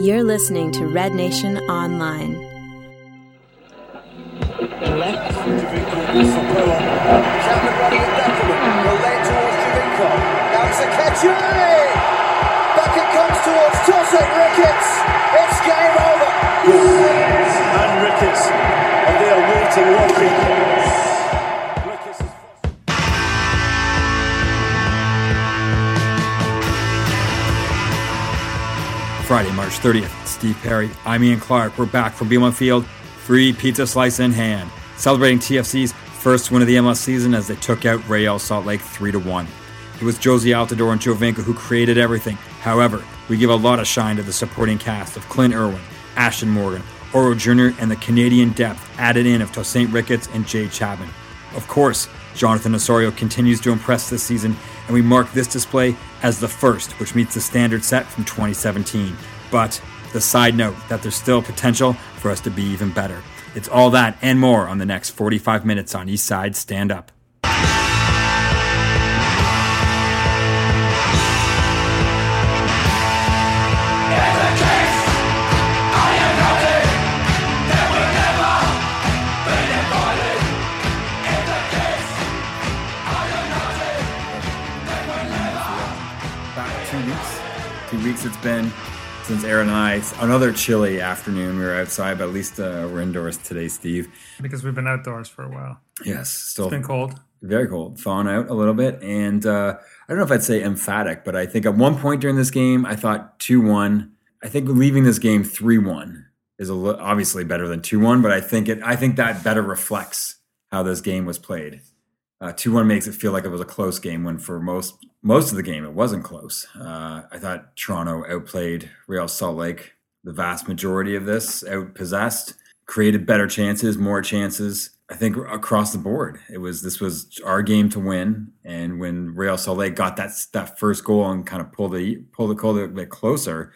You're listening to Red Nation Online. back it comes towards Tosaint Ricketts. It's game over. and Ricketts, and they are waiting rugby. Friday, March 30th. Steve Perry, I'm Ian Clark. We're back from BMO Field, free pizza slice in hand, celebrating TFC's first win of the MLS season as they took out Real Salt Lake 3 to 1. It was Jozy Altidore and Giovinco who created everything. However, we give a lot of shine to the supporting cast of Clint Irwin, Ashtone Morgan, Auro Jr., and the Canadian depth added in of Tosaint Ricketts and Jay Chapman. Of course, Jonathan Osorio continues to impress this season, and we mark this display as the first, which meets the standard set from 2017. But the side note that there's still potential for us to be even better. It's all that and more on the next 45 minutes on East Side Stand Up. Two weeks it's been since Aaron and I, It's another chilly afternoon. We were outside, but at least uh, we're indoors today, Steve. because we've been outdoors for a while. Yes, still It's been cold. very cold, thawing out a little bit. And uh, I don't know if I'd say emphatic, but I think at one point during this game, I thought 2 1. I think leaving this game 3 1 is a li- obviously better than 2 1, but I think it, I think that better reflects how this game was played. Uh, 2 1 makes it feel like it was a close game when for most most of the game it wasn't close. Uh, I thought Toronto outplayed Real Salt Lake the vast majority of this, outpossessed, created better chances, more chances. I think across the board, it was this was our game to win. And when Real Salt Lake got that that first goal and kind of pulled the pulled the goal a bit closer,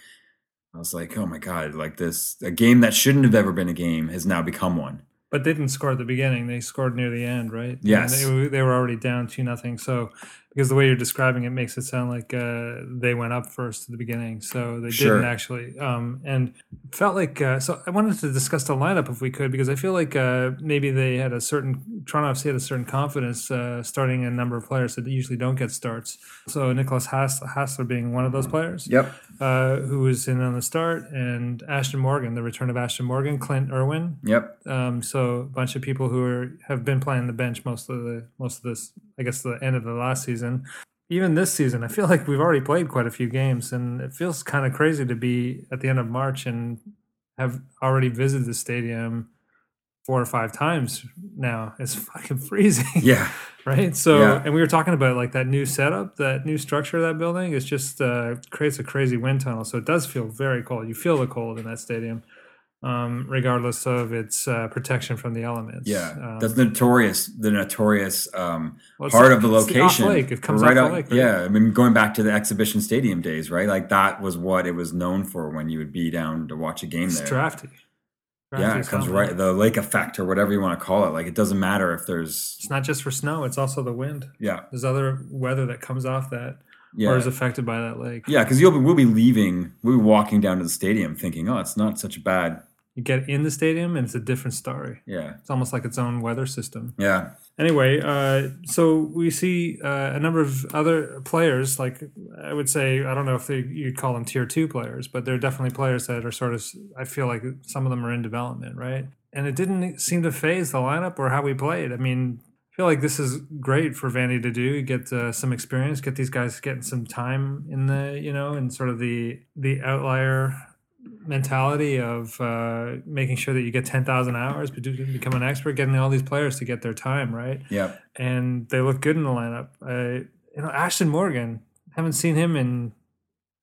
I was like, oh my god, like this a game that shouldn't have ever been a game has now become one. But they didn't score at the beginning. They scored near the end, right? Yes. They, they were already down 2 nothing. So, because the way you're describing it makes it sound like uh, they went up first at the beginning. So they Sure. didn't actually. Um, and felt like, uh, so I wanted to discuss the lineup if we could, because I feel like uh, maybe they had a certain, Toronto FC had a certain confidence uh, starting a number of players that usually don't get starts. So Nicolas Hass- Hasler being one of those players. Yep. uh, who was in on the start, and Ashtone Morgan, the return of Ashtone Morgan, Clint Irwin. Yep. Um, so a bunch of people who are have been playing the bench most of the most of this, I guess, the end of the last season. Even this season, I feel like we've already played quite a few games, and it feels kind of crazy to be at the end of March and have already visited the stadium four or five times now. It's fucking freezing Yeah. right so Yeah. and we were talking about like that new setup that new structure of that building is just uh, creates a crazy wind tunnel so it does feel very cold you feel the cold in that stadium um, regardless of its uh, protection from the elements Yeah. um, That's the notorious the notorious um well, part the- of the it's the location. lake. It comes right off the lake, right? Yeah, I mean, going back to the exhibition stadium days, right? Like that was what it was known for when you would be down to watch a game it's there. drafty Drafty yeah, it comes right the lake effect or whatever you want to call it. Like it doesn't matter if there's it's not just for snow it's also the wind yeah there's other weather that comes off that yeah or is affected by that lake yeah because you'll be, we'll be leaving we'll be walking down to the stadium thinking oh it's not such a bad you get in the stadium and it's a different story yeah it's almost like its own weather system yeah Anyway, uh, so we see uh, a number of other players. Like I would say, I don't know if they, you'd call them tier two players, but they're definitely players that are sort of. I feel like some of them are in development, right? And it didn't seem to phase the lineup or how we played. I mean, I feel like this is great for Vandy to do. Get uh, some experience, get these guys getting some time in the, you know, in sort of the the outlier mentality of uh, making sure that you get 10,000 hours, but do- become an expert, getting all these players to get their time, right? yeah And they look good in the lineup. Uh, you know, Ashtone Morgan, haven't seen him in,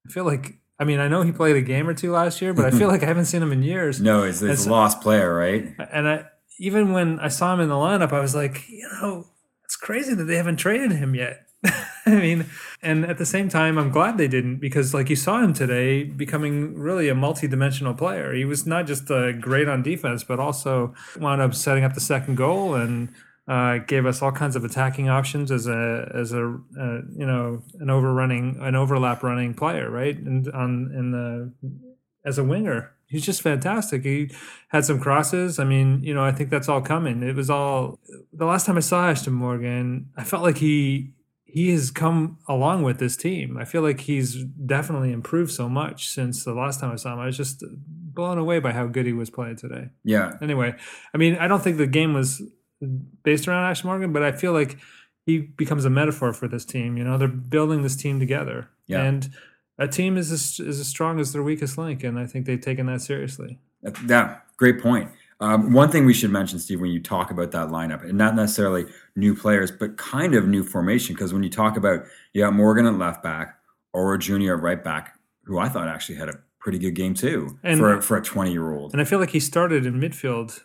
I feel like, I mean, I know he played a game or two last year, but I feel like I haven't seen him in years. no it's, it's It's- a lost player right And I, even when I saw him in the lineup, I was like, you know, it's crazy that they haven't traded him yet. I mean, and at the same time, I'm glad they didn't because, like, you saw him today becoming really a multi-dimensional player. He was not just uh, great on defense, but also wound up setting up the second goal and uh, gave us all kinds of attacking options as a as a uh, you know an overrunning an overlap running player, right? And on in the as a winger. He's just fantastic. He had some crosses. I mean, you know, I think that's all coming. It was all the last time I saw Ashtone Morgan, I felt like he he has come along with this team. I feel like he's definitely improved so much since the last time I saw him. I was just blown away by how good he was playing today. Yeah. Anyway, I mean, I don't think the game was based around Ashtone Morgan, but I feel like he becomes a metaphor for this team. You know, they're building this team together, Yeah. and a team is as, is as strong as their weakest link, and I think they've taken that seriously. Yeah, great point. Um, one thing we should mention, Steve, when you talk about that lineup, and not necessarily new players, but kind of new formation, because when you talk about you got Morgan at left back, Auro Junior at right back, who I thought actually had a pretty good game too And- for for a twenty year old. And I feel like he started in midfield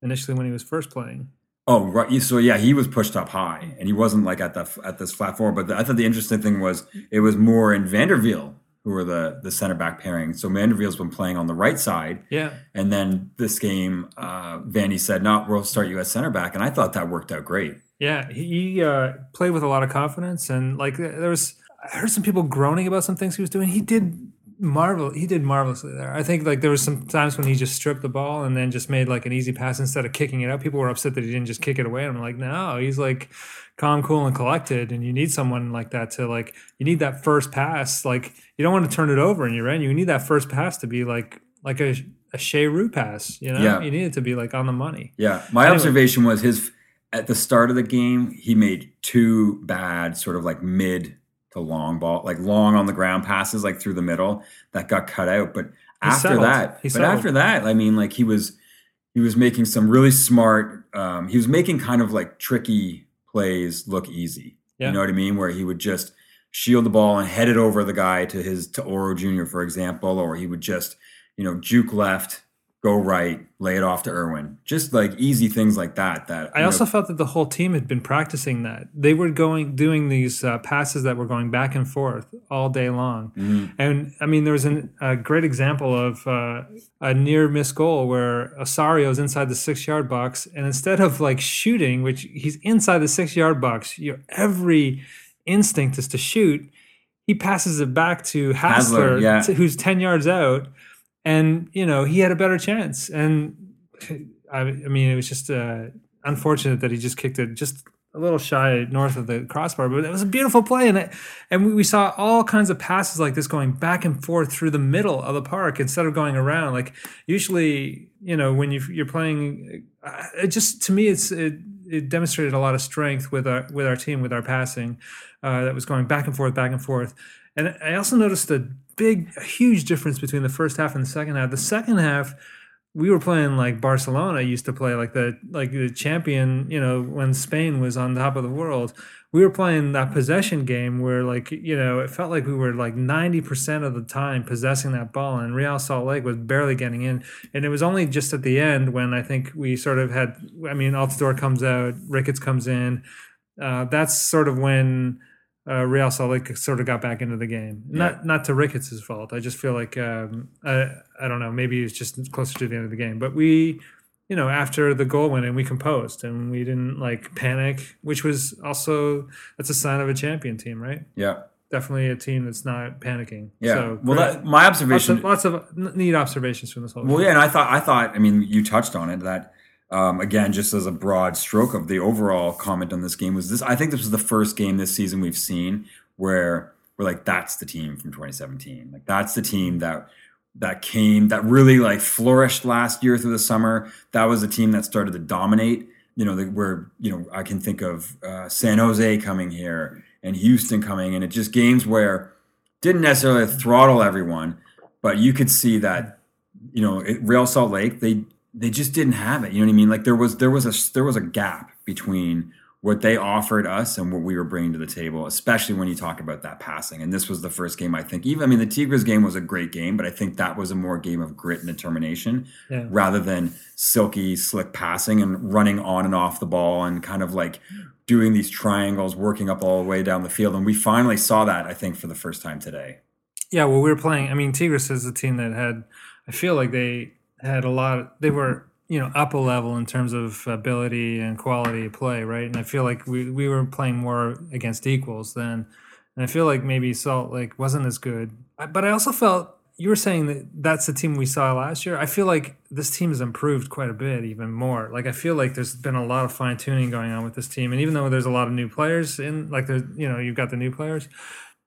initially when he was first playing. Oh, right. So yeah, he was pushed up high, and he wasn't like at the at this flat forward. But the, I thought the interesting thing was it was more in Vanderveel who were the the center back pairing. So Manderville's been playing on the right side, Yeah, and then this game, uh, Vandy said, "No, we'll start you at center back," and I thought that worked out great. yeah, he uh, played with a lot of confidence, and like there was, I heard some people groaning about some things he was doing. He did marvel. He did marvelously there. I think like there was some times when he just stripped the ball and then just made like an easy pass instead of kicking it out. People were upset that he didn't just kick it away. And I'm like, no, he's like calm, cool, and collected. And you need someone like that to like you need that first pass. Like you don't want to turn it over in your end. You need that first pass to be like like a a Shea Rue pass. You know, Yeah. you need it to be like on the money. Yeah, my Anyway. observation was his at the start of the game, he made two bad sort of like mid to long ball, like long on the ground passes, like through the middle that got cut out. But after settled. that, He but settled. after that, I mean, like he was he was making some really smart. Um, he was making kind of like tricky plays look easy. Yeah. You know what I mean? Where he would just shield the ball and head it over the guy to his to Auro Jr. for example, or he would just you know juke left, go right, lay it off to Irwin. Just like easy things like that. That I know, also felt that the whole team had been practicing that. They were going doing these uh, passes that were going back and forth all day long. Mm-hmm. And I mean, there was an, a great example of uh, a near miss goal where Osorio's inside the six yard box, and instead of like shooting, which he's inside the six yard box, your every instinct is to shoot. He passes it back to Hassler, Hasler, yeah. who's ten yards out, and you know he had a better chance. And I, I mean, it was just uh, unfortunate that he just kicked it just a little shy north of the crossbar, but it was a beautiful play, and it, and we, saw all kinds of passes like this going back and forth through the middle of the park instead of going around. Like usually, you know, when you, you're playing, uh, it just to me, it's it, it demonstrated a lot of strength with our with our team with our passing uh, that was going back and forth, back and forth. And I also noticed a big, huge difference between the first half and the second half. The second half, we were playing like Barcelona used to play, like the like the champion. You know, when Spain was on top of the world, we were playing that possession game where, like, you know, it felt like we were like ninety percent of the time possessing that ball, and Real Salt Lake was barely getting in. And it was only just at the end when I think we sort of had. I mean, Altidore comes out, Ricketts comes in. Uh, that's sort of when uh, Real Salt Lake sort of got back into the game. Not not to Ricketts' fault. I just feel like um, I I don't know. Maybe it's just closer to the end of the game. But we, you know, after the goal went in, we composed and we didn't like panic, which was also that's a sign of a champion team, right? yeah. Definitely a team that's not panicking. Yeah. So well, that, my lots observation. of, lots of neat observations from this whole. Well, game. yeah, and I thought, I thought, I mean, you touched on it that, um, again, just as a broad stroke of the overall comment on this game was this. I think this was the first game this season we've seen where we're like, that's the team from 2017. Like that's the team that that came that really like flourished last year through the summer. That was the team that started to dominate. You know, the, where you know I can think of uh, San Jose coming here and Houston coming, and it just games where didn't necessarily throttle everyone, but you could see that you know it, Real Salt Lake they they just didn't have it. You know what I mean? Like there was there was a there was a gap between what they offered us and what we were bringing to the table, especially when you talk about that passing. And this was the first game I think. Even I mean the Tigres game was a great game, but I think that was a more game of grit and determination Yeah. rather than silky slick passing and running on and off the ball and kind of like doing these triangles, working up all the way down the field. And we finally saw that I think for the first time today. Yeah, well, we were playing. I mean, Tigres is a team that had. I feel like they had a lot. They were, you know, up a level in terms of ability and quality of play, right? And I feel like we we were playing more against equals then. And I feel like maybe Salt Lake wasn't as good. But I also felt you were saying that that's the team we saw last year. I feel like this team has improved quite a bit, even more. Like I feel like there's been a lot of fine tuning going on with this team, and even though there's a lot of new players in, like there's you know you've got the new players,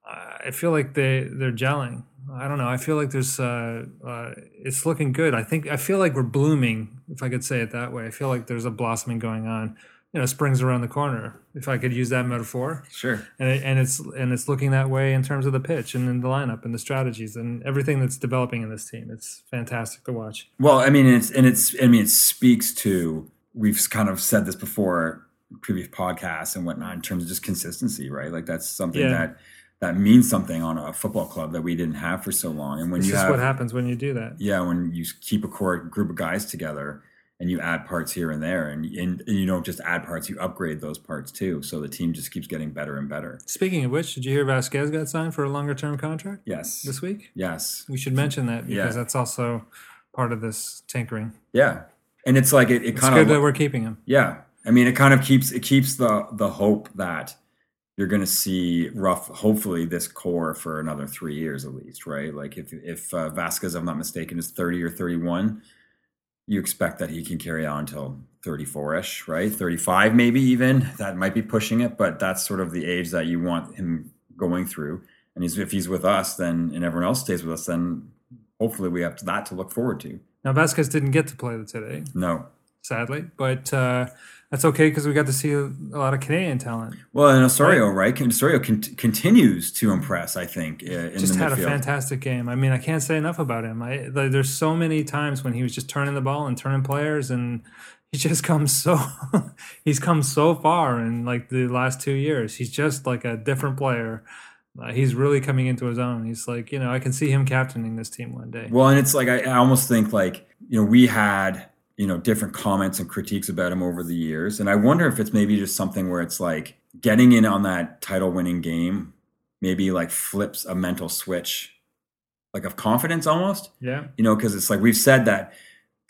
I feel like they they're gelling. I don't know. I feel like there's uh, uh, it's looking good. I think I feel like we're blooming, if I could say it that way. I feel like there's a blossoming going on. You know, spring's around the corner, if I could use that metaphor. Sure. And it, and it's and it's looking that way in terms of the pitch and in the lineup and the strategies and everything that's developing in this team. It's fantastic to watch. Well, I mean, it's and it's I mean, it speaks to we've kind of said this before previous podcasts and whatnot in terms of just consistency, right? Like that's something Yeah. that that means something on a football club that we didn't have for so long. And when It's you just have what happens when you do that. yeah, when you keep a core group of guys together and you add parts here and there, and, and, and you don't just add parts, you upgrade those parts too. So the team just keeps getting better and better. Speaking of which, did you hear Vazquez got signed for a longer term contract Yes. this week? Yes. We should mention that because Yeah. that's also part of this tinkering. Yeah. And it's like it, it It's kind good of that we're keeping him. Yeah, I mean, it kind of keeps it keeps the the hope that you're going to see rough. Hopefully, this core for another three years at least, right? Like if if uh, Vazquez, if I'm not mistaken, is 30 or 31, you expect that he can carry on until 34 ish, right? 35 maybe even. That might be pushing it, but that's sort of the age that you want him going through. And he's, if he's with us, then and everyone else stays with us, then hopefully we have that to look forward to. Now Vazquez didn't get to play today, No, sadly, but uh, that's okay because we got to see a, a lot of Canadian talent. Well, and Osorio, right? Osorio con- continues to impress. I think uh, in just had midfield. a fantastic game. I mean, I can't say enough about him. I like, there's so many times when he was just turning the ball and turning players, and he just comes so he's come so far in like the last two years. He's just like a different player. Uh, he's really coming into his own. He's like, you know, I can see him captaining this team one day. Well, and it's like I, I almost think like you know we had you know different comments and critiques about him over the years, and I wonder if it's maybe just something where it's like getting in on that title-winning game, maybe like flips a mental switch, like of confidence almost. Yeah, you know because it's like we've said that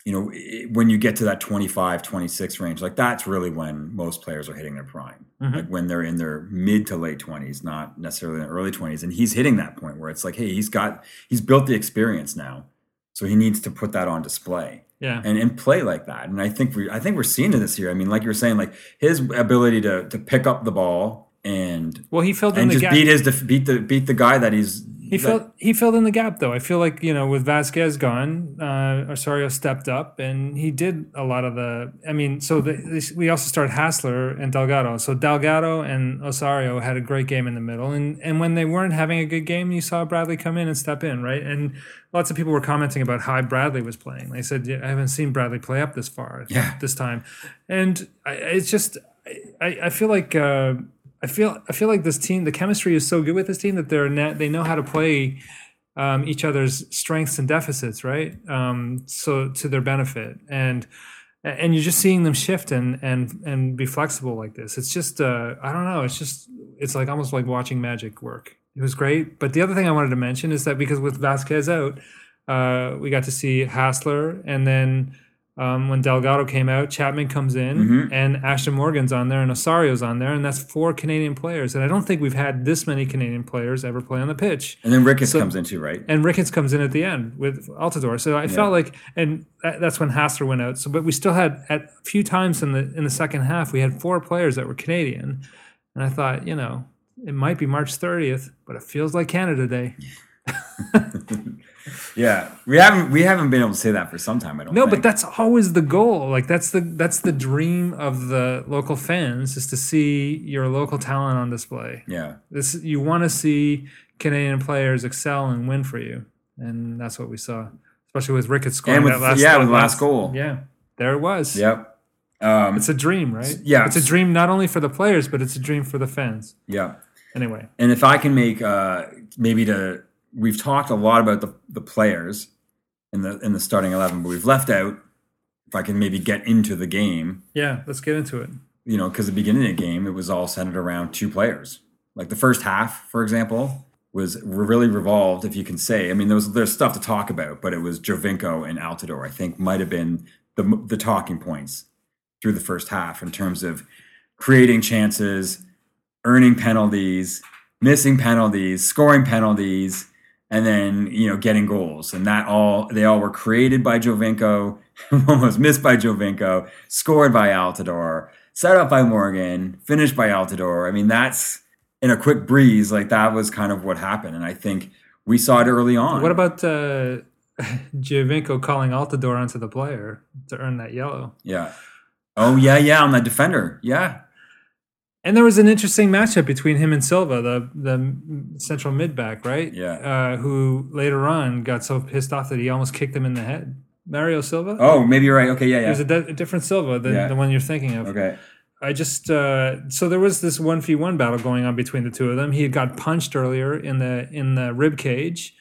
you know it, when you get to that 25 26 range like that's really when most players are hitting their prime. Mhm. like when they're in their mid to late 20s not necessarily in the early 20s and he's hitting that point where it's like hey he's got he's built the experience now. So he needs to put that on display yeah. and, and play like that and i think we i think we're seeing it this year i mean like you were saying like his ability to to pick up the ball and well, he filled in and the just gap. beat his beat the beat the guy that he's He filled he filled in the gap though. I feel like you know with Vazquez gone, uh, Osorio stepped up and he did a lot of the. I mean, so the, this, we also started Hasler and Delgado. So Delgado and Osorio had a great game in the middle, and and when they weren't having a good game, you saw Bradley come in and step in, right? And lots of people were commenting about how Bradley was playing. They said, yeah, "I haven't seen Bradley play up this far, Yeah. this time," and I, it's just I, I feel like. Uh, I feel I feel like this team, the chemistry is so good with this team that they're net, they know how to play um, each other's strengths and deficits, right? Um, so to their benefit, and and you're just seeing them shift and and and be flexible like this. It's just uh, I don't know. It's just it's like almost like watching magic work. It was great. But the other thing I wanted to mention is that because with Vazquez out, uh, we got to see Hasler, and then um, when Delgado came out, Chapman comes in, and Ashtone Morgan's on there, and Osorio's on there, and that's four Canadian players. And I don't think we've had this many Canadian players ever play on the pitch. and then ricketts So- comes in too right And Ricketts comes in at the end with Altidore. So I felt like, and that- that's when Hasler went out. So, but we still had at a few times in the in the second half, we had four players that were Canadian, and I thought, you know, it might be March 30th, but it feels like Canada Day. Yeah, we haven't we haven't been able to say that for some time. I don't. Know. No, think. but that's always the goal. Like that's the that's the dream of the local fans is to see your local talent on display. yeah, This you want to see Canadian players excel and win for you, and that's what we saw, especially with Ricketts scoring And with- that last yeah, with last goal. Yeah, there it was. yep, um, It's a dream, right? Yeah. It's a dream not only for the players, but it's a dream for the fans. yeah. Anyway, And if I can make uh, maybe to we've talked a lot about the the players in the in the starting eleven, but we've left out. If I can maybe get into the game, yeah, let's get into it. you know, because the beginning of the game it was all centered around two players. Like the first half, for example, was really revolved, if you can say. I mean, there was there's stuff to talk about, but it was Giovinco and Altidore. I think might have been the the talking points through the first half in terms of creating chances, earning penalties, missing penalties, scoring penalties, and then you know getting goals, and that all they all were created by Giovinco, one was missed by Giovinco, scored by Altidore, set up by Morgan, finished by Altidore. I mean, that's in a quick breeze. Like that was kind of what happened, and I think we saw it early on. What about uh, Giovinco calling Altidore onto the player to earn that yellow? Yeah. Oh yeah, yeah, on that defender. Yeah. And there was an interesting matchup between him and Silva, the the central mid back, right? Yeah. Uh, who later on got so pissed off that he almost kicked him in the head. Mario Silva. Oh, maybe you're right. Okay, yeah, yeah. a, di- a different Silva than Yeah. the one you're thinking of. Okay. I just uh, so there was this one v one battle going on between the two of them. He had got punched earlier in the in the rib cage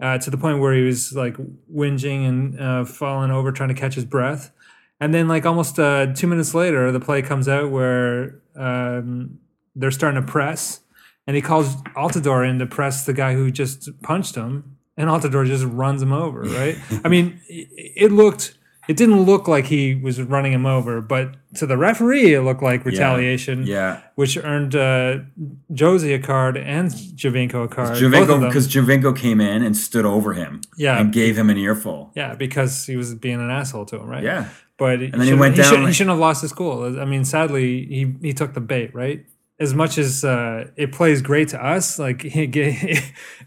uh, to the point where he was like whinging and uh, falling over, trying to catch his breath. And then like almost uh, two minutes later, the play comes out where um, they're starting to press, and he calls Altidore in to press the guy who just punched him, and Altidore just runs him over. Right? I mean, it, looked. It didn't look like he was running him over, but to the referee, it looked like retaliation Yeah. which earned uh, Jozy a card and Giovinco a card. both of Giovinco them. because Giovinco came in and stood over him. Yeah. And gave him an earful. yeah, because he was being an asshole to him, right? Yeah. But then he went He, down should, he like- shouldn't have lost his cool. I mean, sadly, he he took the bait, right? As much as uh, it plays great to us, like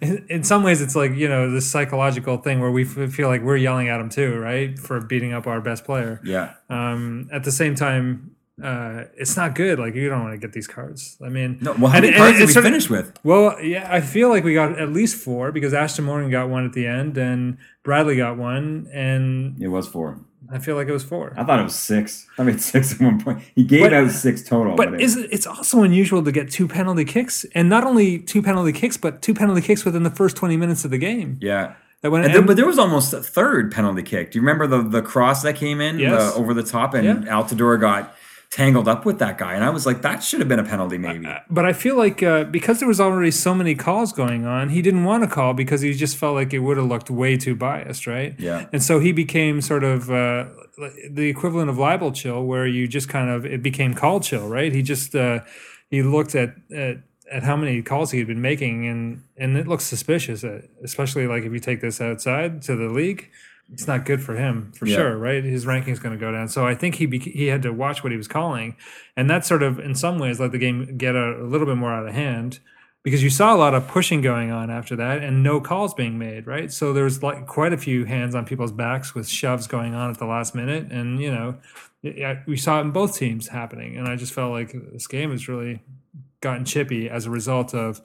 in some ways, it's like you know this psychological thing where we feel like we're yelling at him too, right, for beating up our best player. Yeah. Um, at the same time, uh, it's not good. Like you don't want to get these cards. I mean, No, well, how and- many and cards did we sort of- finish with? Well, yeah, I feel like we got at least four because Ashtone Morgan got one at the end and Bradley got one, and It was four. I feel like it was four. I thought it was six. I made six at one point. He gave But- out six total. But it- is it, it's also unusual to get two penalty kicks, and not only two penalty kicks, but two penalty kicks within the first twenty minutes of the game. yeah. That went, And there, but there was almost a third penalty kick. Do you remember the the cross that came in Yes. the, over the top and Yeah. Altidore got tangled up with that guy? And I was like, that should have been a penalty, maybe. but I feel like uh, because there was already so many calls going on, he didn't want to call because he just felt like it would have looked way too biased, right? Yeah. And so he became sort of uh, the equivalent of libel chill, where you just kind of it became call chill, right? He just uh, he looked at, at at how many calls he had been making, and and it looks suspicious, uh, especially like if you take this outside to the league. It's not good for him for Yeah. sure, right? His ranking's going to go down. So I think he bec he had to watch what he was calling, and that sort of in some ways let the game get a, a little bit more out of hand because you saw a lot of pushing going on after that and no calls being made, right? So there's like quite a few hands on people's backs with shoves going on at the last minute, and you know, yeah, we saw it in both teams happening, and I just felt like this game has really gotten chippy as a result of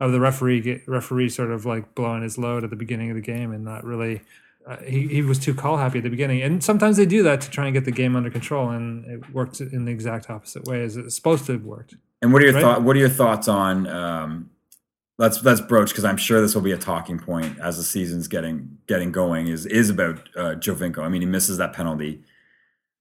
of the referee referee sort of like blowing his load at the beginning of the game and not really. Uh, he, he was too call happy at the beginning, and sometimes they do that to try and get the game under control, and it worked in the exact opposite way as it's supposed to have worked. And what are your Right? thought? What are your thoughts on? Um, let's let's broach because I'm sure this will be a talking point as the season's getting getting going. Is is about uh, Giovinco. I mean, he misses that penalty.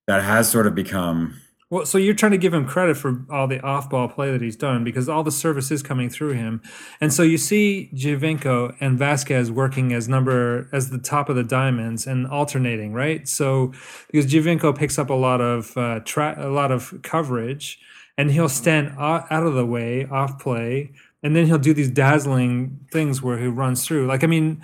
That has sort of become Well, so you're trying to give him credit for all the off-ball play that he's done because all the service is coming through him, and so you see Giovinco and Vazquez working as number as the top of the diamonds and alternating, right? So because Giovinco picks up a lot of uh, tra- a lot of coverage, and he'll stand out of the way off play, and then he'll do these dazzling things where he runs through. Like, I mean.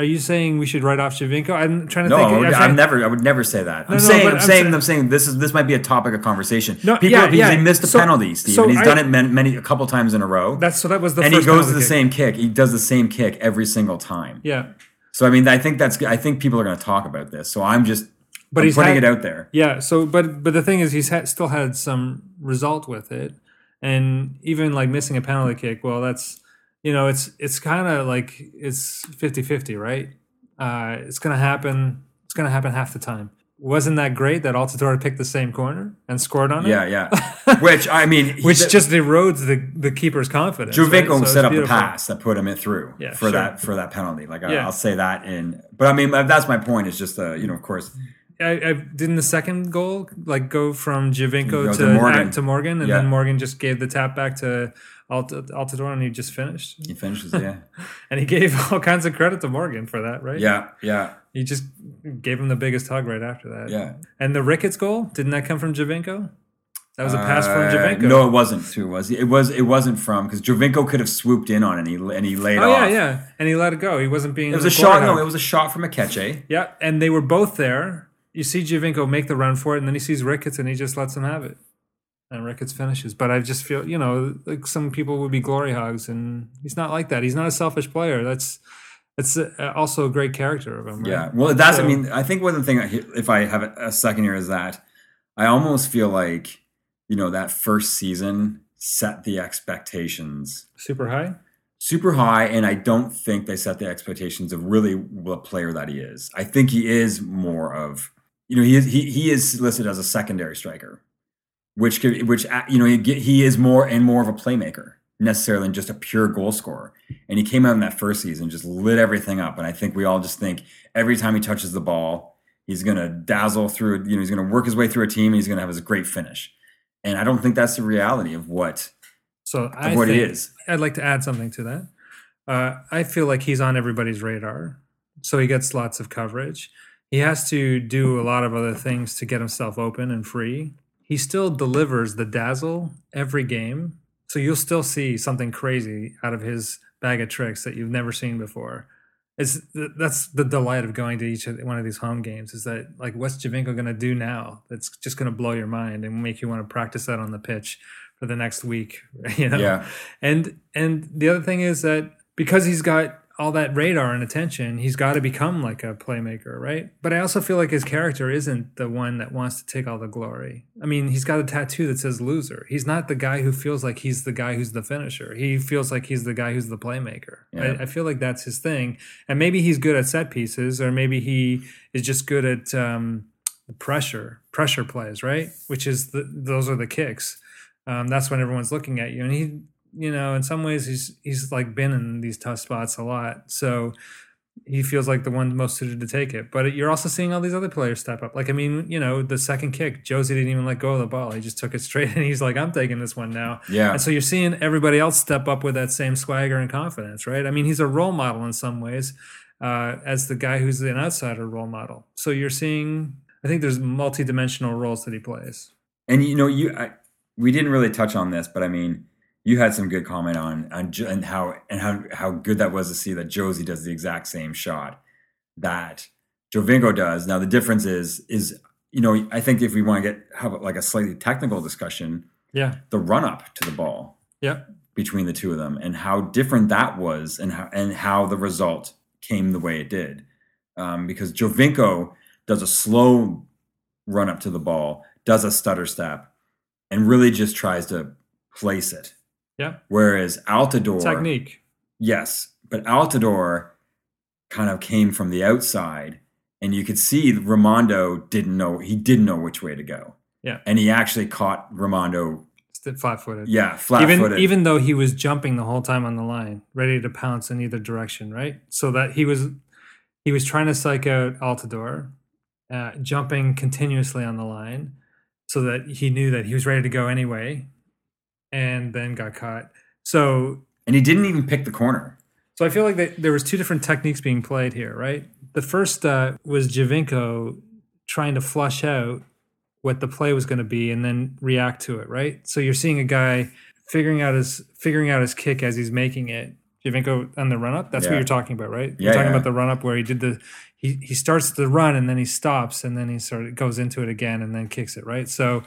Are you saying we should write off Giovinco? I'm trying to no. think. Would, I'm I'm never. I would never say that. I'm no, saying. I'm, I'm saying. saying- I'm saying this is this might be a topic of conversation. No, People yeah, yeah. he missed a So- penalty, Steve, so and he's I- done it many, many a couple times in a row. That's so. That was the and he goes to the kick. same kick. He does the same kick every single time. Yeah. So I mean, I think that's. I think people are going to talk about this. So I'm just. But I'm he's putting had- it out there. Yeah. So, but but the thing is, he's had, still had some result with it, and even like missing a penalty kick. Well, that's you know, it's it's kind of like it's 50-50, right? Uh, it's gonna happen. It's gonna happen half the time. Wasn't that great that Altidore picked the same corner and scored on it? Yeah, yeah. Which I mean, Which the- just erodes the, the keeper's confidence. right? Giovinco So set up the pass that put him it through Yeah, for sure. that for that penalty. Like I, Yeah. I'll say that in, but I mean that's my point. It's just uh, you know of course I, I didn't the second goal like go from Giovinco to to Morgan. to Morgan, and Yeah. then Morgan just gave the tap back to Alt- Altidore, and he just finished. he finishes. Yeah, And he gave all kinds of credit to Morgan for that, right? yeah, yeah, He just gave him the biggest hug right after that. yeah. And the Ricketts goal didn't that come from Giovinco? That was a pass from Uh, Giovinco. No, it wasn't. Who was? It was. It wasn't from because Giovinco could have swooped in on it and he and he laid Oh off. yeah, yeah, and he let it go. He wasn't being. It was a shot. No, it was a shot from Akeche. Yeah, and they were both there. You see Giovinco make the run for it, and then he sees Ricketts, and he just lets him have it. And Ricketts finishes. But I just feel, you know, like some people would be glory hogs, and he's not like that. He's not a selfish player. That's that's also a great character of him. right? Yeah. Well, that's. I mean, I think one of the thing, if I have a second here, is that I almost feel like you know that first season set the expectations super high. super high, and I don't think they set the expectations of really what player that he is. I think he is more of you know he is he he is listed as a secondary striker, which could which uh, you know he, he is more and more of a playmaker necessarily than just a pure goal scorer. And he came out in that first season just lit everything up, and I think we all just think every time he touches the ball, he's gonna dazzle through. You know, he's gonna work his way through a team, and he's gonna have his great finish. And I don't think that's the reality of what So of I what it is. I'd like to add something to that. Uh, I feel like he's on everybody's radar, so he gets lots of coverage. He has to do a lot of other things to get himself open and free. He still delivers the dazzle every game, so you'll still see something crazy out of his bag of tricks that you've never seen before. It's that's the delight of going to each one of these home games. Is that like what's Giovinco going to do now? That's just going to blow your mind and make you want to practice that on the pitch for the next week. You know, Yeah. and and the other thing is that because he's got all that radar and attention, he's got to become like a playmaker, right? But I also feel like his character isn't the one that wants to take all the glory. I mean, he's got a tattoo that says loser. He's not the guy who feels like he's the guy who's the finisher. He feels like he's the guy who's the playmaker. Yeah. I, I feel like that's his thing. And maybe he's good at set pieces, or maybe he is just good at um, pressure, pressure plays, right? Which is the, those are the kicks. Um, that's when everyone's looking at you, and he, you know, in some ways he's he's like been in these tough spots a lot, so he feels like the one most suited to take it. But you're also seeing all these other players step up. Like I mean, you know, the second kick, Jozy didn't even let go of the ball; he just took it straight, and he's like, "I'm taking this one now." Yeah. And so you're seeing everybody else step up with that same swagger and confidence, right? I mean, he's a role model in some ways, uh, as the guy who's an outsider role model. So you're seeing, I think there's multi-dimensional roles that he plays. And you know, you I, we didn't really touch on this, but I mean, you had some good comment on on and how and how how good that was to see that Jozy does the exact same shot that Giovinco does. Now the difference is is you know I think if we want to get have like a slightly technical discussion, Yeah. the run up to the ball Yeah. between the two of them and how different that was and how and how the result came the way it did. Um, because Giovinco does a slow run up to the ball, does a stutter step, and really just tries to place it. Yeah. Whereas Altidore, Technique. yes, but Altidore kind of came from the outside, and you could see Rimando didn't know he didn't know which way to go, Yeah. and he actually caught Rimando, Flat footed. yeah, flat even footed. even though he was jumping the whole time on the line, ready to pounce in either direction, right? So that he was he was trying to psych out Altidore, uh, jumping continuously on the line, so that he knew that he was ready to go anyway, and then got caught. So and he didn't even pick the corner. so I feel like that there was two different techniques being played here, right? The first uh, was Giovinco trying to flush out what the play was going to be and then react to it, right? So you're seeing a guy figuring out his figuring out his kick as he's making it. Giovinco on the run up. That's what you're talking about, right? Yeah, you're talking yeah. about the run up where he did the he he starts the run and then he stops and then he sort of goes into it again and then kicks it, right? So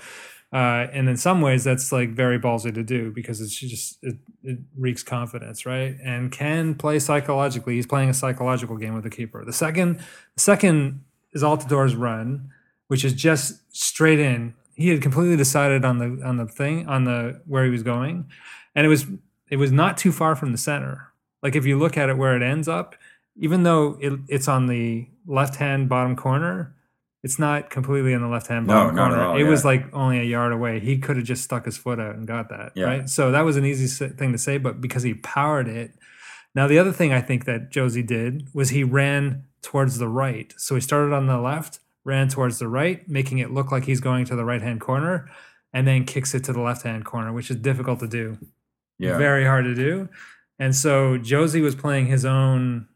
uh, and in some ways that's like very ballsy to do because it's just it, it reeks confidence, right? And can play psychologically. He's playing a psychological game with the keeper. The second the second is Altidore's run, which is just straight in. He had completely decided on the on the thing on the where he was going, and it was it was not too far from the center. Like if you look at it where it ends up, even though it, it's on the left hand bottom corner, it's not completely in the left hand No, bottom not at corner. all, it was like only a yard away. He could have just stuck his foot out and got that. Yeah. Right. So that was an easy thing to say, but because he powered it. Now the other thing I think that Jozy did was he ran towards the right. So he started on the left, ran towards the right, making it look like he's going to the right hand corner, and then kicks it to the left hand corner, which is difficult to do Yeah, very hard to do. And so Jozy was playing his own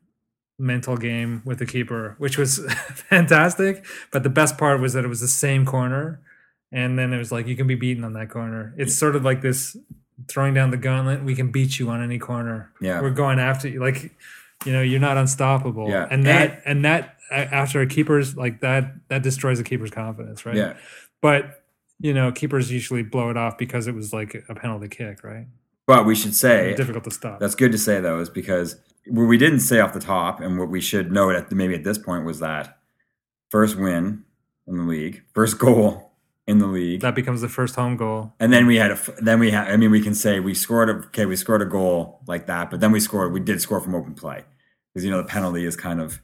mental game with the keeper, which was fantastic. But the best part was that it was the same corner and then it was like you can be beaten on that corner. It's sort of like this throwing down the gauntlet. We can beat you on any corner. Yeah. we're going after you. Like you know, you're not unstoppable. Yeah. and that and that after a keeper's like that that destroys the keeper's confidence, right? Yeah. but you know, keepers usually blow it off because it was like a penalty kick, right? But we should say Difficult to stop. That's good to say though, is because what we didn't say off the top, and what we should note at maybe at this point was that first win in the league, first goal in the league, that becomes the first home goal. and then we had a then we had. I mean, we can say we scored a okay, we scored a goal like that, but then we scored. We did score from open play because you know the penalty is kind of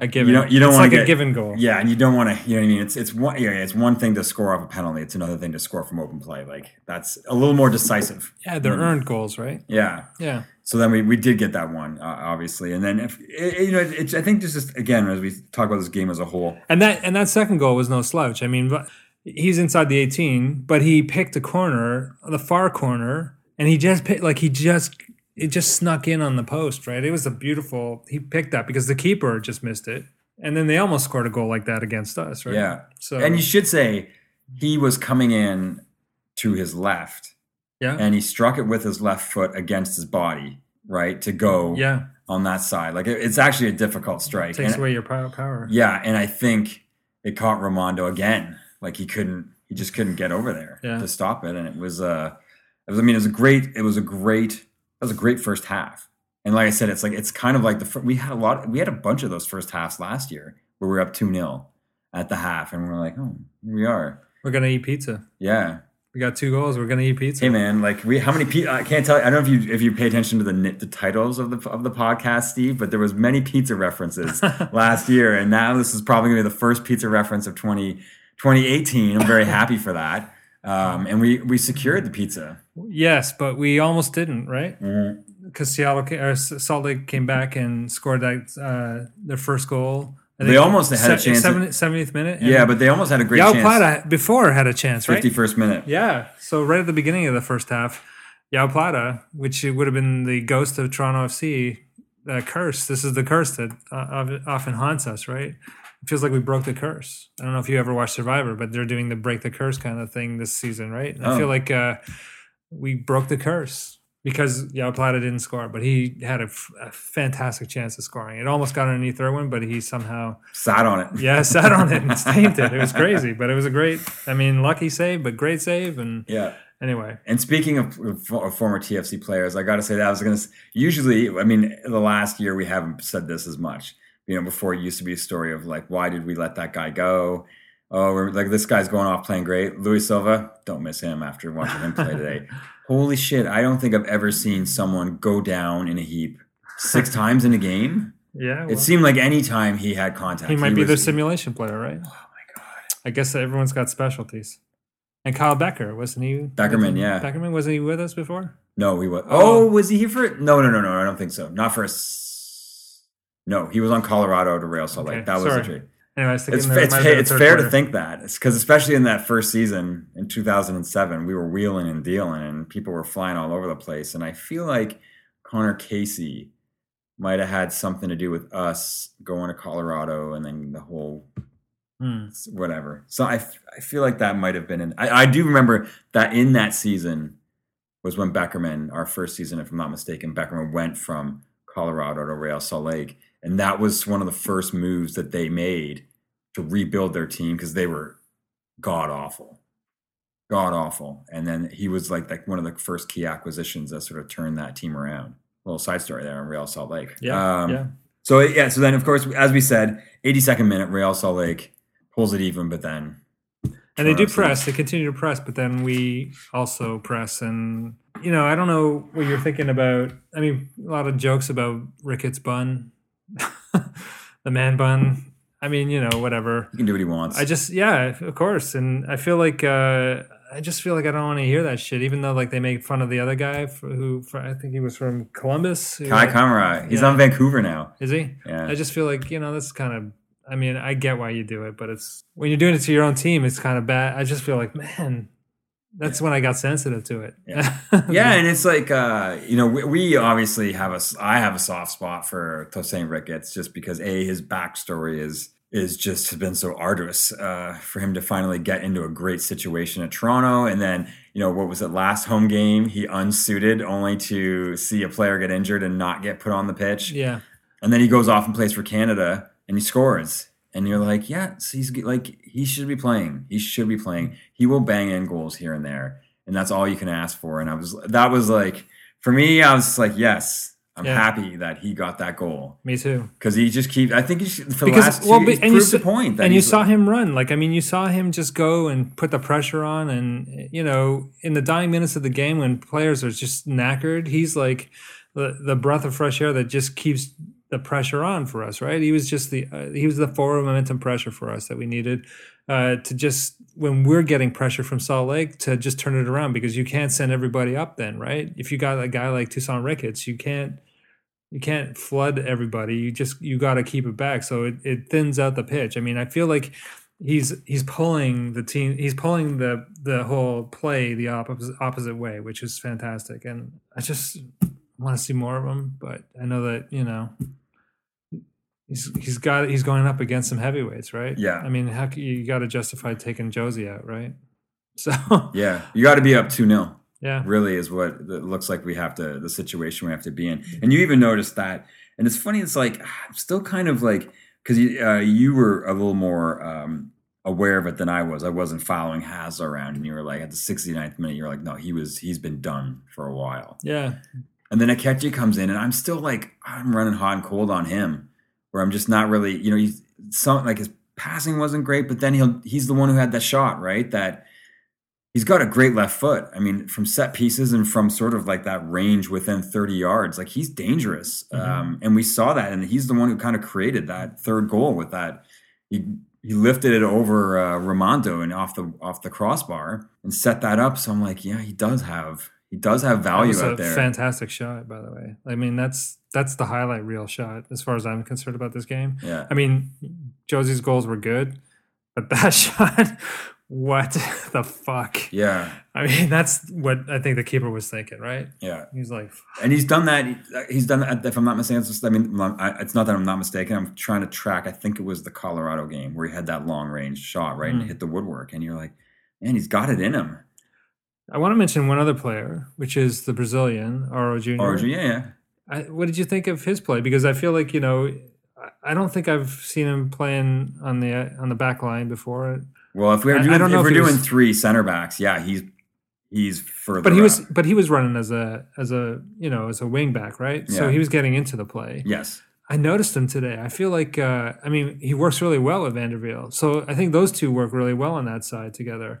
A given. don't- you don't wanna like a get- given goal. yeah, and you don't want to. You know what I mean? It's it's one yeah, it's one thing to score off a penalty. It's another thing to score from open play. Like that's a little more decisive. Yeah, they're earned goals, right? Yeah. Yeah. So then we, we did get that one, uh, obviously, and then if it, you know, it's I think just, just again as we talk about this game as a whole, And that and that second goal was no slouch. I mean, he's inside the 18, but he picked a corner, the far corner, and he just picked like he just it just snuck in on the post, right? It was a beautiful. He picked that because the keeper just missed it, and then they almost scored a goal like that against us, right? yeah. So And you should say he was coming in to his left, yeah, and he struck it with his left foot against his body, right, to go yeah, on that side. Like it, it's actually a difficult strike. takes And- away your power. power. Yeah, and I think it caught Rimando again. Like he couldn't, he just couldn't get over there Yeah. to stop it, and it was uh, it was. I mean, it was a great. It was a great. That was a great first half. And like I said, it's like it's kind of like the we had a lot. We had a bunch of those first halves last year where we were up two 0 at the half, and we're like, oh, we are. We're gonna eat pizza. Yeah. We got two goals. We're gonna eat pizza. Hey man, like we, how many? Pe- I can't tell. You, I don't know if you if you pay attention to the the titles of the of the podcast, Steve, but there was many pizza references last year, and now this is probably to be the first pizza reference of 20, 2018. I'm very happy for that. Um, and we we secured the pizza. Yes, but we almost didn't, right? Mm-hmm. Because Seattle or Salt Lake came back and scored that uh, their first goal. They almost had a chance at- 70th minute. Yeah, but they almost had a great Yao chance. Plata before had a chance, right? Fifty first minute. Yeah. So right at the beginning of the first half, Joao Plata, which would have been the ghost of Toronto FC, uh, curse. This is the curse that uh, often haunts us, right? It feels like we broke the curse. I don't know if you ever watched Survivor, but they're doing the break the curse kind of thing this season, right? And I Oh. feel like uh, we broke the curse because Joao Plata didn't score, but he had a, f- a fantastic chance of scoring. It almost got underneath Irwin, but he somehow Sat on it. yeah sat on it and stamped it. It was crazy, but it was a great. I mean, lucky save, but great save. And Yeah. anyway, And speaking of, of of former TFC players, I got to say that I was going to. Usually, I mean, the last year we haven't said this as much. You know, before it used to be a story of like, why did we let that guy go? Oh, we're, like this guy's going off playing great. Luis Silva, don't miss him after watching him play today. Holy shit! I don't think I've ever seen someone go down in a heap six times in a game. yeah, It seemed like any time he had contact, he might be their was- simulation player, right? Oh my god! I guess everyone's got specialties. And Kyle Becker wasn't he? Beckerman, yeah. Beckerman wasn't he with us before? No, he was. Oh. Oh, was he here for? No, no, no, no. I don't think so. Not for a. No, he was on Colorado to Rail Salt Lake. Okay, that was sorry. the trade. Anyway, It's, it's, might have fa- been a it's fair to think that because especially in that first season in 2007, we were wheeling and dealing, and people were flying all over the place. And I feel like Conor Casey might have had something to do with us going to Colorado, and then the whole Hmm. whatever. So I, I feel like that might have been. In, I, I do remember that in that season was when Beckerman, our first season, if I'm not mistaken, Beckerman went from Colorado to rail Salt Lake, and that was one of the first moves that they made to rebuild their team because they were god awful, god awful. And then he was like like one of the first key acquisitions that sort of turned that team around. little side story there on Real Salt Lake. Yeah, Um, yeah. so yeah, so then of course, as we said, 82nd minute, Real Salt Lake pulls it even, but then And they do press. They continue to press, but then we also press. And you know, I don't know what you're thinking about. I mean, a lot of jokes about Ricketts bun, the man bun. I mean, you know, whatever. he can do what he wants. I just, yeah, of course. And I feel like, uh, I just feel like I don't want to hear that shit, even though like they make fun of the other guy f- who, fr I think he was from Columbus. Kei Kamara, he's Yeah. on Vancouver now. Is he? Yeah. I just feel like, you know, that's kind of, I mean, I get why you do it, but it's, when you're doing it to your own team, it's kind of bad. I just feel like, man, that's when I got sensitive to it. Yeah. Yeah, and it's like uh, you know, we, we obviously have a I have a soft spot for Tosaint Ricketts just because a his backstory is is just has been so arduous uh, for him to finally get into a great situation at Toronto. And then, you know, what was it last home game? He unsuited only to see a player get injured and not get put on the pitch. Yeah. And then he goes off and plays for Canada and he scores. And you're like, yeah, so he's like, he should be playing. He should be playing. He will bang in goals here and there. And that's all you can ask for. And I was, that was like, for me, I was like, yes, I'm Yeah. happy that he got that goal Me too. because he just keeps. I think he should, for the Because last two, well, he's but- and you proved the point. That and you saw him run. Like I mean, you saw him just go and put the pressure on, and you know, in the dying minutes of the game when players are just knackered, he's like the the breath of fresh air that just keeps the pressure on for us. Right? He was just the uh, he was the forward momentum pressure for us that we needed uh, to just when we're getting pressure from Salt Lake to just turn it around because you can't send everybody up then, right? If you got a guy like Tosaint Ricketts, you can't you can't flood everybody. You just you got to keep it back, so it, it thins out the pitch. I mean, I feel like he's he's pulling the team. He's pulling the the whole play the opposite opposite way, which is fantastic. And I just want to see more of him. But I know that you know he's he's got he's going up against some heavyweights, right? Yeah. I mean, how you got to justify taking Jozy out, right? So yeah, you got to be up two 0 yeah, Really is what it looks like. We have to the situation we have to be in. And you even noticed that. And it's funny. It's like I'm still kind of like because you, uh, you were a little more. Um, aware of it than I was. I wasn't following Haz around, and you were like at the 69th minute, you're like, no, he was he's been done for a while. yeah, And then Akechi comes in, and I'm still like, I'm running hot and cold on him, where I'm just not really, you know, he's some like his passing wasn't great, but then he'll he's the one who had that shot, right? That he's got a great left foot. I mean, from set pieces and from sort of like that range within 30 yards, like he's dangerous. Um, and we saw that, and he's the one who kind of created that third goal with that. He he lifted it over uh, Rimando and off the off the crossbar and set that up. So I'm like, yeah, he does have he does have that value was a out there. fantastic shot, by the way. I mean, that's that's the highlight reel shot as far as I'm concerned about this game. Yeah. I mean, Jozy's goals were good, but that shot, what the fuck? Yeah, I mean, that's what I think the keeper was thinking, right? yeah, He's like, and he's done that. He's done that. If I'm not mistaken, I mean, it's not that I'm not mistaken. I'm trying to track. I think it was the Colorado game where he had that long range shot right and Mm. hit the woodwork, and you're like, man, he's got it in him. I want to mention one other player, which is the Brazilian Auro Jr. Or yeah, yeah, I, what did you think of his play? Because I feel like you know, I- I don't think I've seen him playing on the on the back line before. Well, if we're I- I doing, know if we're doing was- three center backs, yeah, he's he's further. But he was, but he was running as a as a you know as a wing back, right? So he was getting into the play. yes, I noticed him today. I feel like, uh, I mean, he works really well with Van der Wiel. So I think those two work really well on that side together.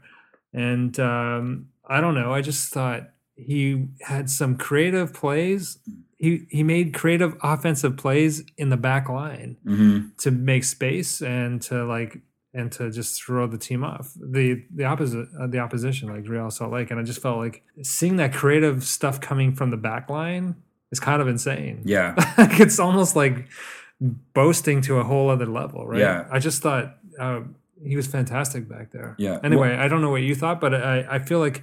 And um, I don't know. I just thought he had some creative plays. He he made creative offensive plays in the back line hmm to make space and to like and to just throw the team off the the opposite uh, the opposition like Real Salt Lake. And I just felt like seeing that creative stuff coming from the back line is kind of insane yeah, like it's almost like boasting to a whole other level, right? Yeah. I just thought uh, he was fantastic back there. Yeah. Anyway, I don't know what you thought, but I, I feel like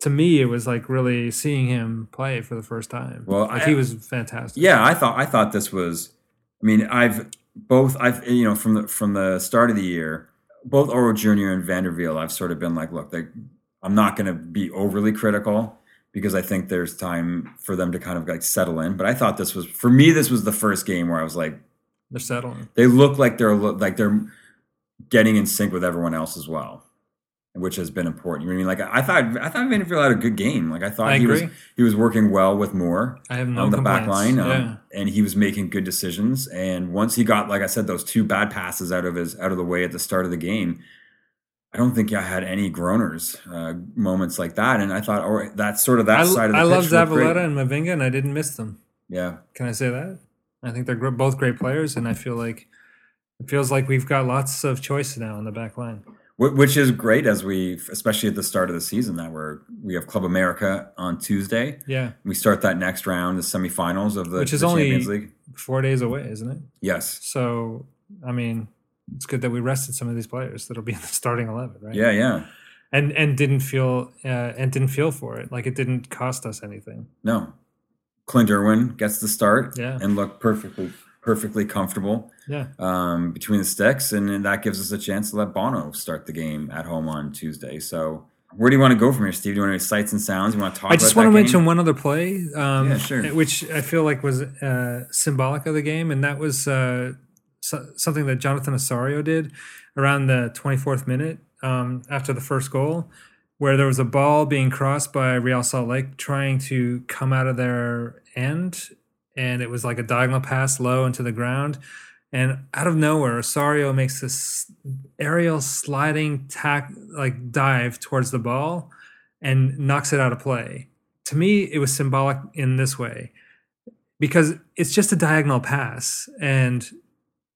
to me it was like really seeing him play for the first time. Well, like I- he was fantastic. yeah. I thought I thought this was. I mean, I've both. I've you know from the from the start of the year, both Auro Jr. and Van der Wiel. I've sort of been like, look, they, I'm not going to be overly critical because I think there's time for them to kind of like settle in. But I thought this was for me. This was the first game where I was like, They're settling. they look like they're like they're getting in sync with everyone else as well, which has been important. You know what I mean? Like I thought, I thought Van der Wiel had a good game. Like I thought I he was he was working well with Moor I have no on the back line, um, Yeah. and he was making good decisions. And once he got, like I said, those two bad passes out of his out of the way at the start of the game. I don't think I had any groaners uh, moments like that, and I thought, oh, that's sort of that I, side of the I love pitch looked great. Zavaleta and Mavinga, and I didn't miss them. Yeah, Can I say that? I think they're both great players, and I feel like it feels like we've got lots of choice now on the back line. Which is great as we, especially at the start of the season, that we're we have Club America on Tuesday. Yeah, We start that next round, the semifinals of the, Which is the only- Champions League. four days away, isn't it? Yes, So, I mean, it's good that we rested some of these players that'll be in the starting eleven, right? yeah, yeah. and and didn't feel uh, and didn't feel for it. Like it didn't cost us anything. No, Clint Irwin gets the start, Yeah. and looked perfectly perfectly comfortable Yeah. um, between the sticks, and, then that gives us a chance to let Bono start the game at home on Tuesday. So, where do you want to go from here, Steve? Do you want any sights and sounds? You want to talk? I just want to that mention one other play, um, Yeah, sure. which I feel like was uh, symbolic of the game, and that was uh, so, something that Jonathan Osorio did around the 24th minute um, after the first goal, where there was a ball being crossed by Real Salt Lake trying to come out of their end, and it was like a diagonal pass low into the ground. And out of nowhere, Osorio makes this aerial sliding tack, like dive towards the ball, and knocks it out of play. To me, it was symbolic in this way because it's just a diagonal pass. And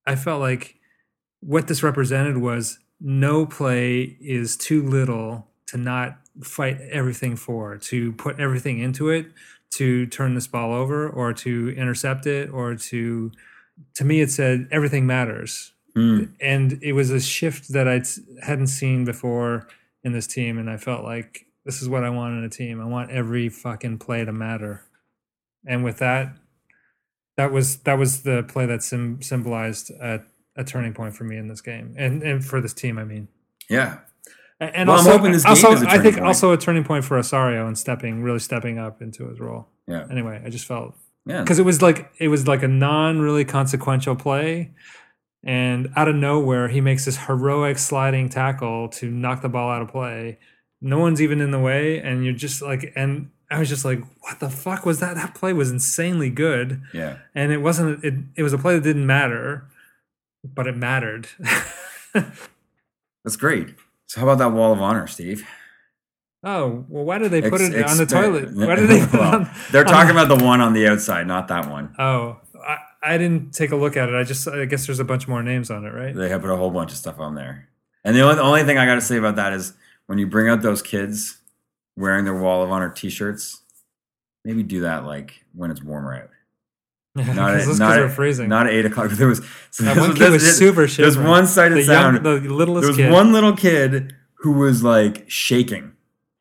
I felt like what this represented was no play is too little to not fight everything for, to put everything into it, to turn this ball over or to intercept it or to to me it said everything matters Hmm. and it was a shift that I hadn't seen before in this team, and I felt like this is what I want in a team. I want every fucking play to matter, and with that, that was that was the play that sim- symbolized a, a turning point for me in this game, and and for this team. I mean, Yeah, and and Well, I'm hoping this game also is a I think point. also a turning point for Osorio and stepping really stepping up into his role. yeah, Anyway, I just felt yeah. because it was like it was like a non really consequential play and out of nowhere he makes this heroic sliding tackle to knock the ball out of play no one's even in the way and you're just like and i was just like what the fuck was that that play was insanely good yeah. and it wasn't it, it was a play that didn't matter but it mattered That's great. So, how about that wall of honor, Steve? Oh well why did they put Ex- it on the toilet why did they put it Well, on They're talking about the one on the outside, not that one. oh I, I didn't take a look at it i just i guess there's a bunch more names on it right They have put a whole bunch of stuff on there. And the only, the only thing I got to say about that is when you bring out those kids wearing their Wall of Honor T-shirts, maybe do that like when it's warmer out. Not at, those not kids at, are freezing Not at eight o'clock. There was so That one kid was this- super There's shivering. one sided the sound. young, the littlest there was kid. one little kid who was like shaking.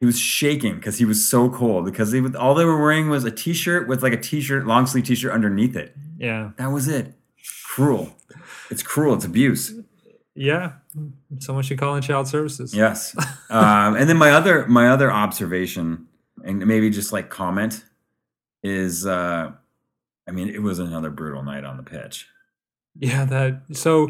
He was shaking because he was so cold because they all they were wearing was a t-shirt with like a t-shirt, long sleeve t-shirt underneath it. yeah, That was it. Cruel. It's cruel. It's abuse. yeah. Someone should call in child services. Yes. um, and then my other my other observation, and maybe just like comment, is uh, I mean, it was another brutal night on the pitch. yeah. That so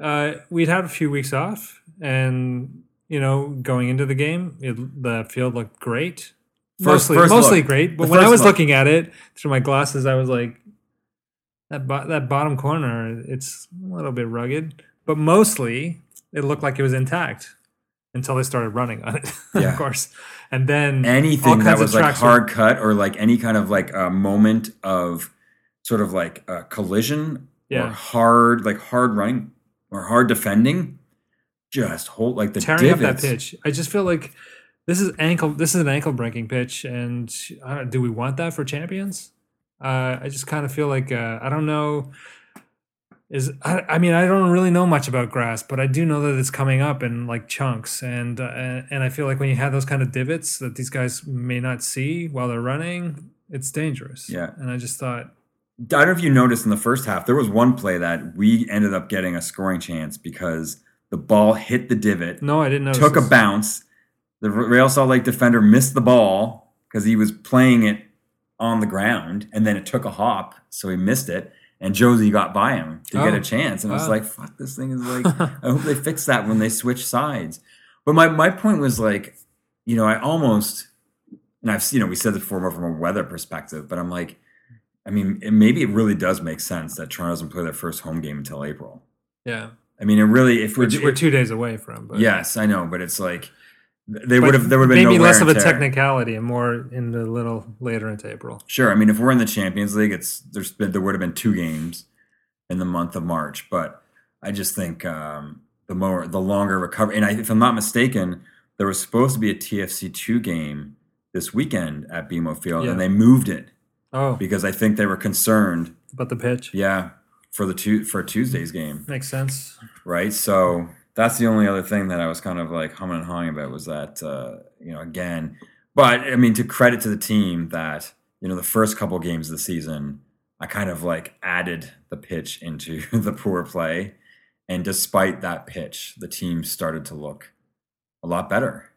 uh, we'd had a few weeks off, and you know, going into the game, it, the field looked great. First- mostly, first mostly look. great. But The when I was look. looking at it through my glasses, I was like, that bo- that bottom corner, it's a little bit rugged. But mostly, it looked like it was intact until they started running on it. Yeah. of course, and then Anything that was like tracks were- hard cut or like any kind of like a moment of sort of like a collision or hard like hard running or hard defending, just hold like the tearing up that pitch. I just feel like this is ankle. This is an ankle breaking pitch, and uh, do we want that for champions? Uh, I just kind of feel like uh, I don't know. Is I, I mean I don't really know much about grass, but I do know that it's coming up in like chunks, and uh, and I feel like when you have those kind of divots that these guys may not see while they're running, it's dangerous. Yeah. and I just thought, I don't know if you noticed in the first half, there was one play that we ended up getting a scoring chance because the ball hit the divot, no, I didn't know. took a bounce. The Real Salt Lake defender missed the ball because he was playing it on the ground, and then it took a hop, so he missed it. And Jozy got by him to get Oh. a chance, and I was oh. like, "Fuck, this thing is like." I hope they fix that when they switch sides. But my my point was like, you know, I almost, and I've you know we said this before more from a weather perspective, but I'm like, I mean, it, maybe it really does make sense that Toronto doesn't play their first home game until April. Yeah, I mean, it really if we're, we're, we're two days away from. But yes, I know, but it's like they would have there would have been maybe no less of a technicality and more in the little later into April. Sure, I mean, if we're in the Champions League, it's there's been, there would have been two games in the month of March, but I just think um, the more the longer recovery, and I, if I'm not mistaken, there was supposed to be a TFC two game this weekend at BMO Field, Yeah. and they moved it Oh, because I think they were concerned, about the pitch yeah, for the two for Tuesday's game, makes sense. right? So that's the only other thing that I was kind of like humming and hawing about was that uh, you know again, but I mean to credit to the team that you know the first couple games of the season I kind of like added the pitch into the poor play. And despite that pitch, the team started to look a lot better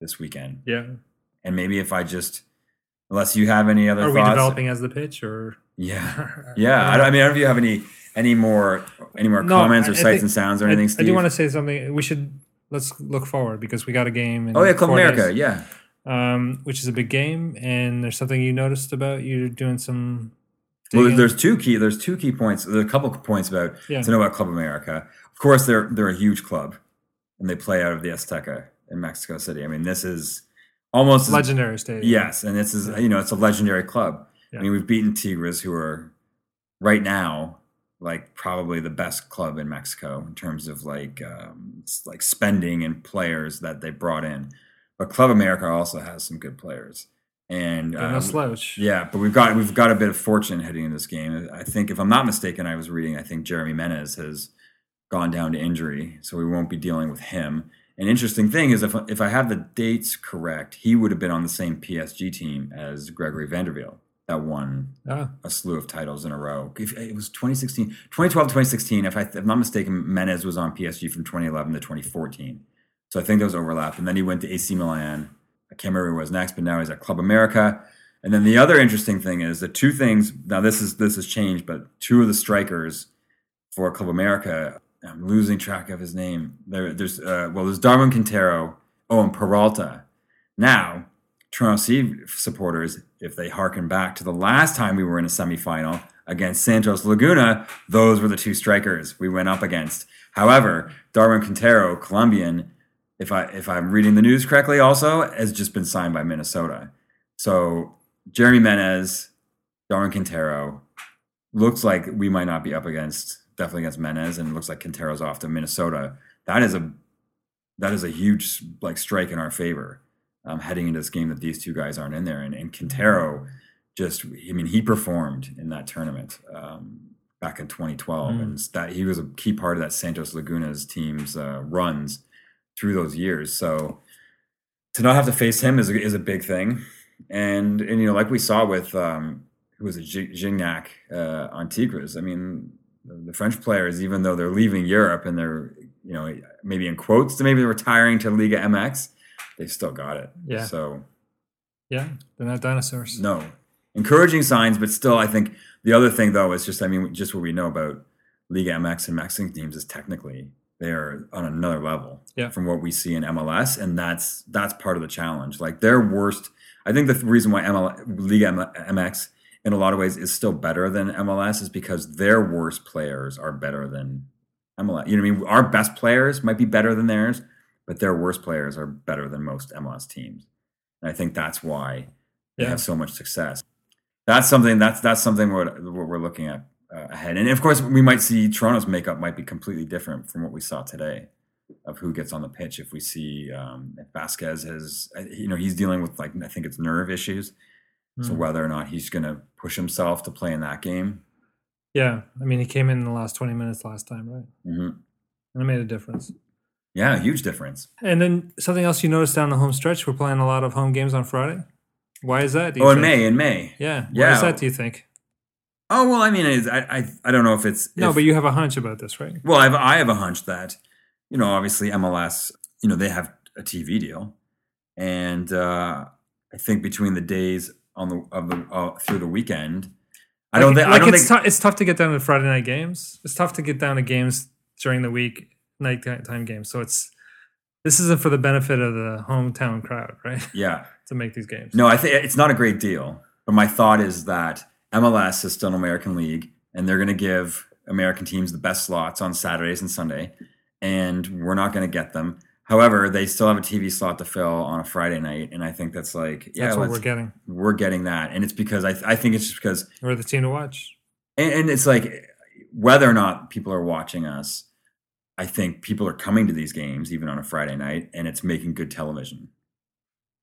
this weekend. Yeah. And maybe if I just, unless you have any other Are we thoughts, developing as the pitch or? Yeah, yeah. I, don't- I mean, I don't know if you have any any more any more No, comments or I sights and sounds or I- anything. I, Steve? do want to say something. We should let's look forward because we got a game. In Oh yeah, Club America. days, Yeah. um, which is a big game, and there's something you noticed about you doing some. Well, there's two key. There's two key points. There's a couple points about Yeah. to know about Club America. Of course, they're they're a huge club, and they play out of the Azteca in Mexico City. I mean, this is almost as- legendary stadium. Yes, and this is you know it's a legendary club. Yeah. I mean, we've beaten Tigres, who are right now like probably the best club in Mexico in terms of like um, like spending and players that they brought in. But Club America also has some good players, and no uh, slouch. yeah, but we've got we've got a bit of fortune heading in this game. I think, if I'm not mistaken, I was reading. I think Jeremy Menez has gone down to injury, so we won't be dealing with him. An interesting thing is, if if I have the dates correct, he would have been on the same PSG team as Gregory Van der Wiel that won Ah, a slew of titles in a row. If- It was 2016, 2012, 2016. If, I, if I'm not mistaken, Menez was on PSG from 2011 to 2014. So I think those overlap. And then he went to AC Milan. I can't remember who was next, but now he's at Club America. And then the other interesting thing is the two things. Now this is this has changed, but two of the strikers for Club America. I'm losing track of his name. There, there's uh, well, there's Darwin Quintero. Oh, and Peralta. Now, Toronto C supporters, if they harken back to the last time we were in a semifinal against Santos Laguna, those were the two strikers we went up against. However, Darwin Quintero, Colombian, if I if I'm reading the news correctly, also has just been signed by Minnesota. So Jeremy Menez, Darwin Quintero, looks like we might not be up against definitely against Menez, and looks like Quintero's off to Minnesota. That is a that is a huge like strike in our favor um, heading into this game that these two guys aren't in there. And, and Quintero just, I mean, he performed in that tournament um, back in 2012, Mm. and that he was a key part of that Santos Laguna's team's uh, runs through those years. So to not have to face him is a, is a big thing. And and you know, like we saw with um, who was it, Gi- Gignac uh, on Tigres. I mean, the, French players, even though they're leaving Europe and they're you know maybe in quotes, to maybe they're retiring to Liga MX, they've still got it. Yeah. So yeah, they're not dinosaurs. no, encouraging signs, but still, I think the other thing though is just I mean just what we know about Liga MX and Mexican teams is technically they are on another level Yeah. from what we see in MLS, and that's that's part of the challenge. Like their worst, I think the reason why ML, Liga MX in a lot of ways is still better than MLS is because their worst players are better than MLS. You know what I mean? Our best players might be better than theirs, but their worst players are better than most MLS teams. And I think that's why they Yeah. have so much success. That's something that's that's something what, what we're looking at uh, ahead. And of course, we might see Toronto's makeup might be completely different from what we saw today of who gets on the pitch. If we see um, if Vazquez has, uh, you know, he's dealing with like I think it's nerve issues. So Hmm. whether or not he's going to push himself to play in that game, Yeah, I mean, he came in the last 20 minutes last time, right? hmm And it made a difference. Yeah, huge difference. And then something else you noticed down the home stretch, we're playing a lot of home games on Friday. Why is that? do you Oh, in think? May, in May. Yeah. Why Yeah. is that, do you think? Oh well, I mean, I I, I don't know if it's No, if- but you have a hunch about this, right? Well, I have, I have a hunch that, you know, obviously MLS, you know, they have a TV deal, and uh, I think between the days on the of the uh, through the weekend, I don't Like- think like I don't it's, think tou- it's tough to get down to Friday night games. It's tough to get down to games during the week, nighttime games. So it's this isn't for the benefit of the hometown crowd, right? yeah. to make these games. No, I think it's not a great deal. But my thought is that MLS is still an American league, and they're going to give American teams the best slots on Saturdays and Sunday, and we're not going to get them. However, they still have a TV slot to fill on a Friday night, and I think that's like yeah, That's what we're getting. we're getting that, and it's because I I think it's just because We're the team to watch. and, and it's like whether or not people are watching us, I think people are coming to these games even on a Friday night, and it's making good television.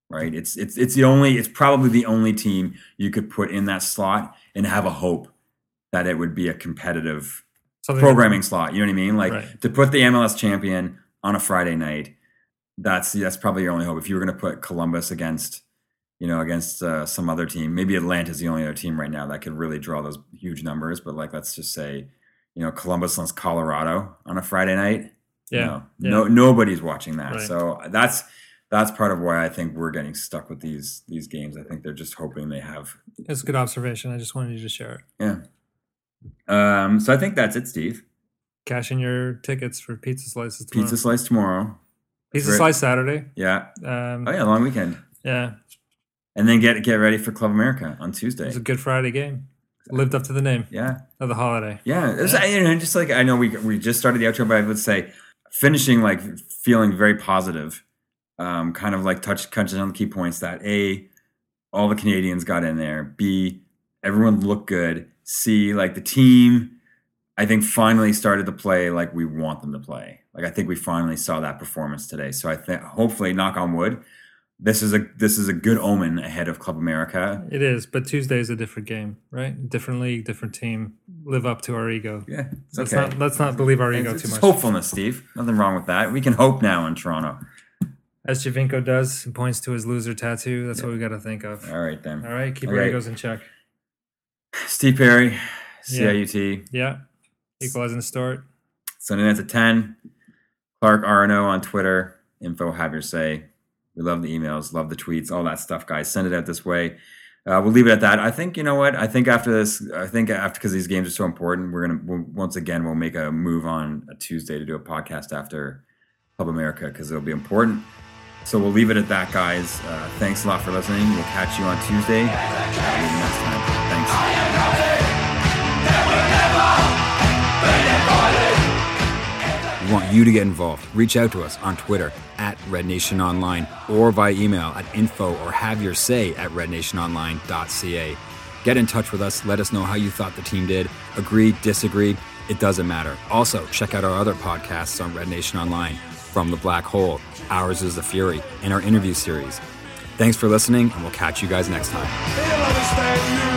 Right? It's it's it's the only it's probably the only team you could put in that slot and have a hope that it would be a competitive Something programming slot. You know what I mean? Like Right. to put the MLS champion on a Friday night, that's that's probably your only hope. If you were going to put Columbus against, you know, against uh, some other team. Maybe Atlanta's the only other team right now that could really draw those huge numbers. But like, let's just say, you know, Columbus against Colorado on a Friday night. you Yeah, know, yeah. no, nobody's watching that. Right. So that's that's part of why I think we're getting stuck with these these games. I think they're just hoping they have. It's a good observation. I just wanted you to share it. Yeah. Um. So I think that's it, Steve. Cash in your tickets for pizza slices tomorrow. Pizza slice tomorrow. pizza Great. slice Saturday. Yeah. Um, Oh yeah, long weekend. yeah, And then get get ready for Club America on Tuesday. It's a Good Friday game. Lived up to the name Yeah. of the holiday. Yeah, was, you know, just like I know we we just started the outro, but I would say finishing like feeling very positive, um, kind of like touch touching on the key points that a all the Canadians got in there. B everyone looked good. C like the team, I think finally started to play like we want them to play. Like I think we finally saw that performance today. So I think hopefully, knock on wood, this is a this is a good omen ahead of Club America. It is, but Tuesday is a different game, right? Different league, different team. Live up to our ego. Yeah, it's Let's okay. not let's not believe our ego It's too much. hopefulness, Steve. Nothing wrong with that. We can hope now in Toronto. As Giovinco does, and points to his loser tattoo. That's what we got to think of. All right then. All right, keep All your right. egos in check. Steve Perry, CIUT. Yeah, equalizing the start. Sunday nights at 10. Clark RNO on Twitter. Info, have your say. We love the emails, love the tweets, all that stuff, guys. Send it out this way. Uh, we'll leave it at that. I think you know what. I think after this, I think after because these games are so important, we're gonna we'll, once again we'll make a move on a Tuesday to do a podcast after Club America because it'll be important. So we'll leave it at that, guys. Uh, thanks a lot for listening. We'll catch you on Tuesday. Next time. Thanks. Want you to get involved. Reach out to us on Twitter at Red Nation Online or by email at info or have your say at rednationonline.ca. Get in touch with us. Let us know how you thought the team did. Agree, disagree, it doesn't matter. Also, check out our other podcasts on Red Nation Online From the Black Hole, Ours is the Fury, and our interview series. Thanks for listening, and we'll catch you guys next time.